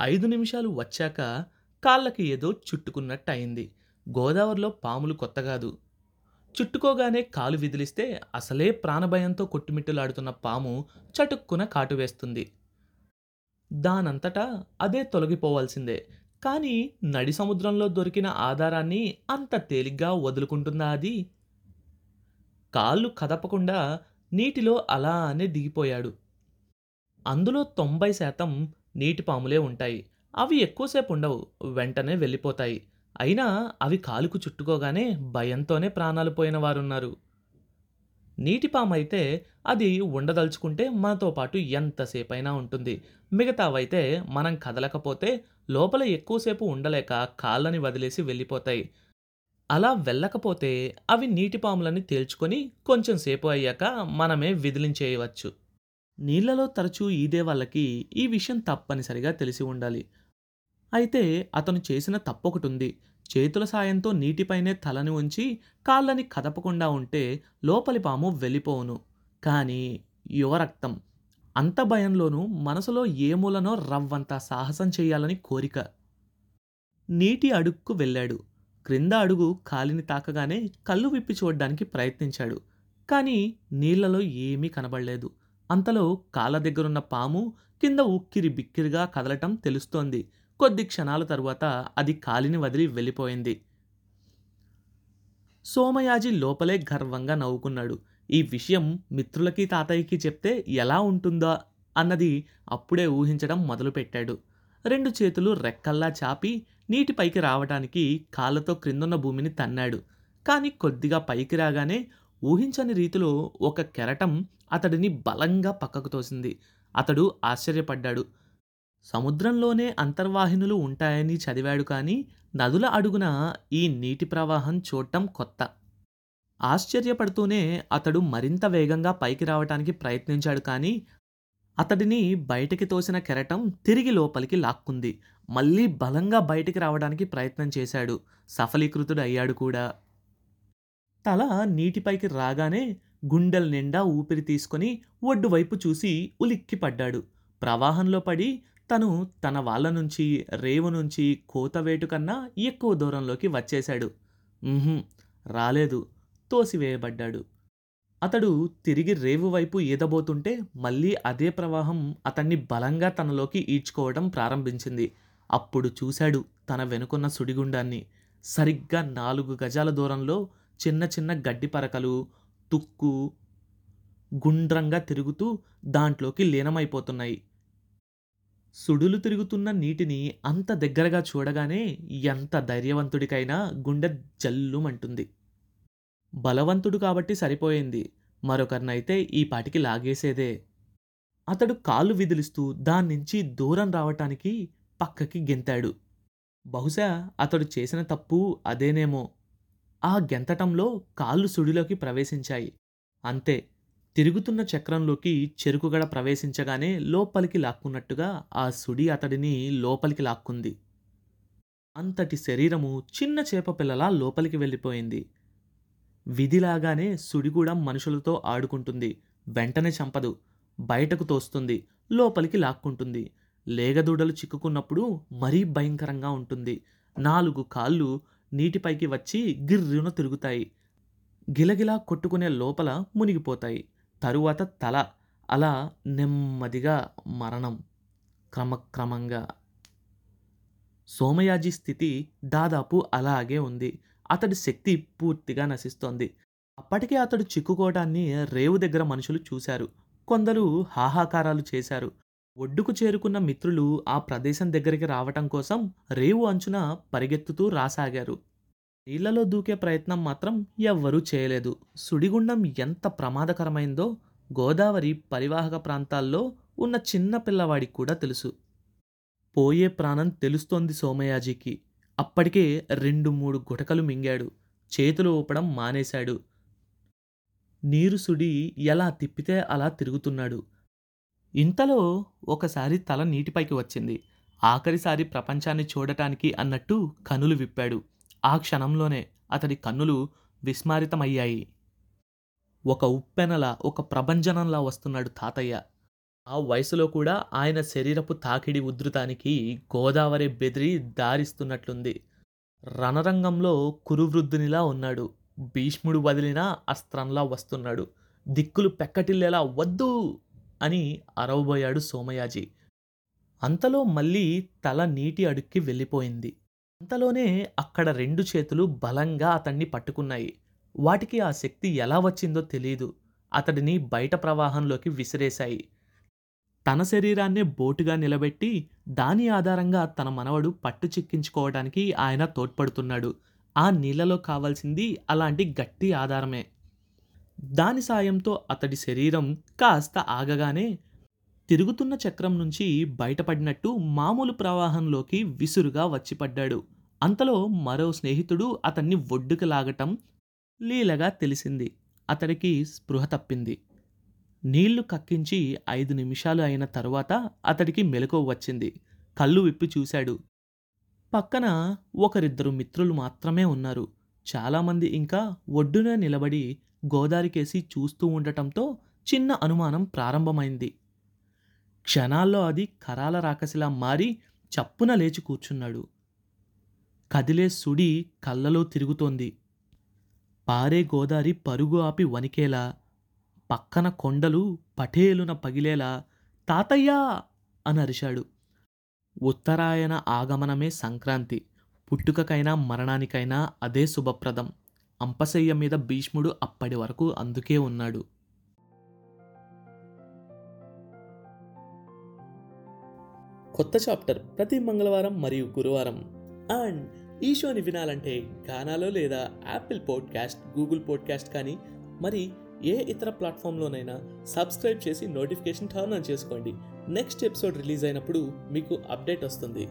ఐదు నిమిషాలు వచ్చాక కాళ్ళకి ఏదో చుట్టుకున్నట్టు అయింది గోదావరిలో పాములు కొత్త కాదు చుట్టుకోగానే కాలు విదిలిస్తే అసలే ప్రాణభయంతో కొట్టుమిట్టులాడుతున్న పాము చటుక్కున కాటు వేస్తుంది. దానంతటా అదే తొలగిపోవాల్సిందే. కానీ నడి సముద్రంలో దొరికిన ఆధారాన్ని అంత తేలిగ్గా వదులుకుంటుందా అది? కాళ్ళు కదపకుండా నీటిలో అలానే దిగిపోయాడు. అందులో తొంభై శాతం నీటి పాములే ఉంటాయి. అవి ఎక్కువసేపు ఉండవు. వెంటనే వెళ్ళిపోతాయి. అయినా అవి కాలుకు చుట్టుకోగానే భయంతోనే ప్రాణాలు పోయిన వారున్నారు. నీటి పాము అయితే అది ఉండదలుచుకుంటే మనతో పాటు ఎంతసేపైనా ఉంటుంది. మిగతావైతే మనం కదలకపోతే లోపల ఎక్కువసేపు ఉండలేక కాళ్ళని వదిలేసి వెళ్ళిపోతాయి. అలా వెళ్ళకపోతే అవి నీటి పాములని తేల్చుకొని కొంచెం సేపు అయ్యాక మనమే విదిలించేయవచ్చు. నీళ్ళలో తరచూ ఈదే వాళ్ళకి ఈ విషయం తప్పనిసరిగా తెలిసి ఉండాలి. అయితే అతను చేసిన తప్పొకటి ఉంది చేతుల సాయంతో నీటిపైనే తలని ఉంచి కాళ్ళని కదపకుండా ఉంటే లోపలి పాము వెళ్ళిపోవును. కానీ యువరక్తం అంత భయంలోనూ మనసులో ఏ మూలనో రవ్వంత సాహసం చేయాలని కోరిక. నీటి అడుగుకు వెళ్ళాడు. క్రింద అడుగు కాలిని తాకగానే కళ్ళు విప్పి చూడడానికి ప్రయత్నించాడు. కానీ నీళ్ళలో ఏమీ కనబడలేదు. అంతలో కాళ్ళ దగ్గరున్న పాము కింద ఉక్కిరి బిక్కిరిగా కదలటం తెలుస్తోంది. కొద్ది క్షణాల తరువాత అది కాలిని వదిలి వెళ్ళిపోయింది. సోమయాజి లోపలే గర్వంగా నవ్వుకున్నాడు. ఈ విషయం మిత్రులకి తాతయ్యకి చెప్తే ఎలా ఉంటుందా అన్నది అప్పుడే ఊహించడం మొదలుపెట్టాడు. రెండు చేతులు రెక్కల్లా చాపి నీటిపైకి రావటానికి కాళ్ళతో క్రిందున్న భూమిని తన్నాడు. కానీ కొద్దిగా పైకి రాగానే ఊహించని రీతిలో ఒక కెరటం అతడిని బలంగా పక్కకు తోసింది. అతడు ఆశ్చర్యపడ్డాడు. సముద్రంలోనే అంతర్వాహినులు ఉంటాయని చదివాడు కానీ నదుల అడుగున ఈ నీటి ప్రవాహం చూడటం కొత్త. ఆశ్చర్యపడుతూనే అతడు మరింత వేగంగా పైకి రావటానికి ప్రయత్నించాడు కానీ అతడిని బయటికి తోసిన కెరటం తిరిగి లోపలికి లాక్కుంది. మళ్ళీ బలంగా బయటికి రావడానికి ప్రయత్నం చేశాడు. సఫలీకృతుడు అయ్యాడు కూడా. తల నీటిపైకి రాగానే గుండెల నిండా ఊపిరి తీసుకొని ఒడ్డు వైపు చూసి ఉలిక్కి పడ్డాడు ప్రవాహంలో పడి తను తన వాళ్ళ నుంచి రేవు నుంచి కోతవేటు కన్నా ఎక్కువ దూరంలోకి వచ్చేశాడు. రాలేదు తోసివేయబడ్డాడు. అతడు తిరిగి రేవు వైపు ఈదబోతుంటే మళ్ళీ అదే ప్రవాహం అతన్ని బలంగా తనలోకి ఈడ్చుకోవడం ప్రారంభించింది. అప్పుడు చూశాడు తన వెనుకున్న సుడిగుండాన్ని. సరిగ్గా నాలుగు గజాల దూరంలో చిన్న చిన్న గడ్డి పరకలు తుక్కు గుండ్రంగా తిరుగుతూ దాంట్లోకి లీనమైపోతున్నాయి. సుడులు తిరుగుతున్న నీటిని అంత దగ్గరగా చూడగానే ఎంత ధైర్యవంతుడికైనా గుండె జల్లుమంటుంది. బలవంతుడు కాబట్టి సరిపోయింది. మరొకరినైతే ఈ పాటికి లాగేసేదే. అతడు కాళ్ళు విదిలిస్తూ దాన్నించి దూరం రావటానికి పక్కకి గెంతాడు. బహుశా అతడు చేసిన తప్పు అదేనేమో. ఆ గెంతటంలో కాళ్ళు సుడిలోకి ప్రవేశించాయి. అంతే తిరుగుతున్న చక్రంలోకి చెరుకుగడ ప్రవేశించగానే లోపలికి లాక్కున్నట్టుగా ఆ సుడి అతడిని లోపలికి లాక్కుంది. అంతటి శరీరము చిన్న చేప పిల్లలా లోపలికి వెళ్ళిపోయింది. విధిలాగానే సుడి కూడా మనుషులతో ఆడుకుంటుంది. వెంటనే చంపదు. బయటకు తోస్తుంది. లోపలికి లాక్కుంటుంది. లేగదూడలు చిక్కుకున్నప్పుడు మరీ భయంకరంగా ఉంటుంది. నాలుగు కాళ్ళు నీటిపైకి వచ్చి గిర్రున తిరుగుతాయి. గిలగిలా కొట్టుకునే లోపల మునిగిపోతాయి. తరువాత తల అలా నెమ్మదిగా మరణం. క్రమక్రమంగా. సోమయాజీ స్థితి దాదాపు అలాగే ఉంది. అతడి శక్తి పూర్తిగా నశిస్తోంది. అప్పటికే అతడు చిక్కుకోవడాన్ని రేవు దగ్గర మనుషులు చూశారు. కొందరు హాహాకారాలు చేశారు. ఒడ్డుకు చేరుకున్న మిత్రులు ఆ ప్రదేశం దగ్గరికి రావటం కోసం రేవు అంచున పరిగెత్తుతూ రాసాగారు. నీళ్ళలో దూకే ప్రయత్నం మాత్రం ఎవ్వరూ చేయలేదు. సుడిగుండం ఎంత ప్రమాదకరమైందో గోదావరి పరివాహక ప్రాంతాల్లో ఉన్న చిన్న పిల్లవాడికి కూడా తెలుసు. పోయే ప్రాణం తెలుస్తోంది సోమయాజీకి. అప్పటికే రెండు మూడు గుటకలు మింగాడు. చేతులు ఊపడం మానేశాడు. నీరు సుడి ఎలా తిప్పితే అలా తిరుగుతున్నాడు. ఇంతలో ఒకసారి తల నీటిపైకి వచ్చింది. ఆఖరిసారి ప్రపంచాన్ని చూడటానికి అన్నట్టు కనులు విప్పాడు. ఆ క్షణంలోనే అతడి కన్నులు విస్మారితమయ్యాయి. ఒక ఉప్పెనలా ఒక ప్రభంజనంలా వస్తున్నాడు తాతయ్య. ఆ వయసులో కూడా ఆయన శరీరపు తాకిడి ఉధృతానికి గోదావరి బెదిరి దారిస్తున్నట్లుంది. రణరంగంలో కురువృద్ధునిలా ఉన్నాడు. భీష్ముడు వదిలిన అస్త్రంలా వస్తున్నాడు. దిక్కులు పెక్కటిల్లేలా వద్దు! అని అరవబోయాడు సోమయాజీ. అంతలో మళ్ళీ తల నీటి అడుక్కి వెళ్ళిపోయింది. అంతలోనే అక్కడ రెండు చేతులు బలంగా అతన్ని పట్టుకున్నాయి. వాటికి ఆ శక్తి ఎలా వచ్చిందో తెలియదు అతడిని బయట ప్రవాహంలోకి విసిరేశాయి. తన శరీరాన్నే బోటుగా నిలబెట్టి దాని ఆధారంగా తన మనవడు పట్టు చిక్కించుకోవడానికి ఆయన తోడ్పడుతున్నాడు. ఆ నీళ్ళలో కావాల్సింది అలాంటి గట్టి ఆధారమే. దాని సాయంతో అతడి శరీరం కాస్త ఆగగానే తిరుగుతున్న చక్రం నుంచి బయటపడినట్టు మామూలు ప్రవాహంలోకి విసురుగా వచ్చిపడ్డాడు. అంతలో మరో స్నేహితుడు అతన్ని ఒడ్డుకు లాగటం లీలగా తెలిసింది. అతడికి స్పృహ తప్పింది. నీళ్ళు కక్కించి ఐదు నిమిషాలు అయిన తరువాత అతడికి మెలకువ వచ్చింది. కళ్ళు విప్పి చూశాడు. పక్కన ఒకరిద్దరు మిత్రులు మాత్రమే ఉన్నారు. చాలామంది ఇంకా ఒడ్డున నిలబడి గోదారికేసి చూస్తూ ఉండటంతో చిన్న అనుమానం ప్రారంభమైంది. క్షణాల్లో అది కరాల రాకసిలా మారి చప్పున లేచి కూర్చున్నాడు. కదిలే సుడి కళ్ళలో తిరుగుతోంది. పారే గోదారి పరుగు ఆపి వణికేలా పక్కన కొండలు పటేలున పగిలేలా తాతయ్యా! అని అరిశాడు. ఉత్తరాయణ ఆగమనమే సంక్రాంతి పుట్టుకకైనా మరణానికైనా అదే శుభప్రదం. అంపశయ్య మీద భీష్ముడు అప్పటి వరకు అందుకే ఉన్నాడు. కొత్త చాప్టర్ ప్రతి మంగళవారం మరియు గురువారం. అండ్ ఈ షోని వినాలంటే గానాలో లేదా యాపిల్ పాడ్కాస్ట్ గూగుల్ పాడ్కాస్ట్ కానీ మరి ఏ ఇతర ప్లాట్ఫామ్లోనైనా సబ్స్క్రైబ్ చేసి నోటిఫికేషన్ టర్న్ ఆన్ చేసుకోండి. నెక్స్ట్ ఎపిసోడ్ రిలీజ్ అయినప్పుడు మీకు అప్డేట్ వస్తుంది.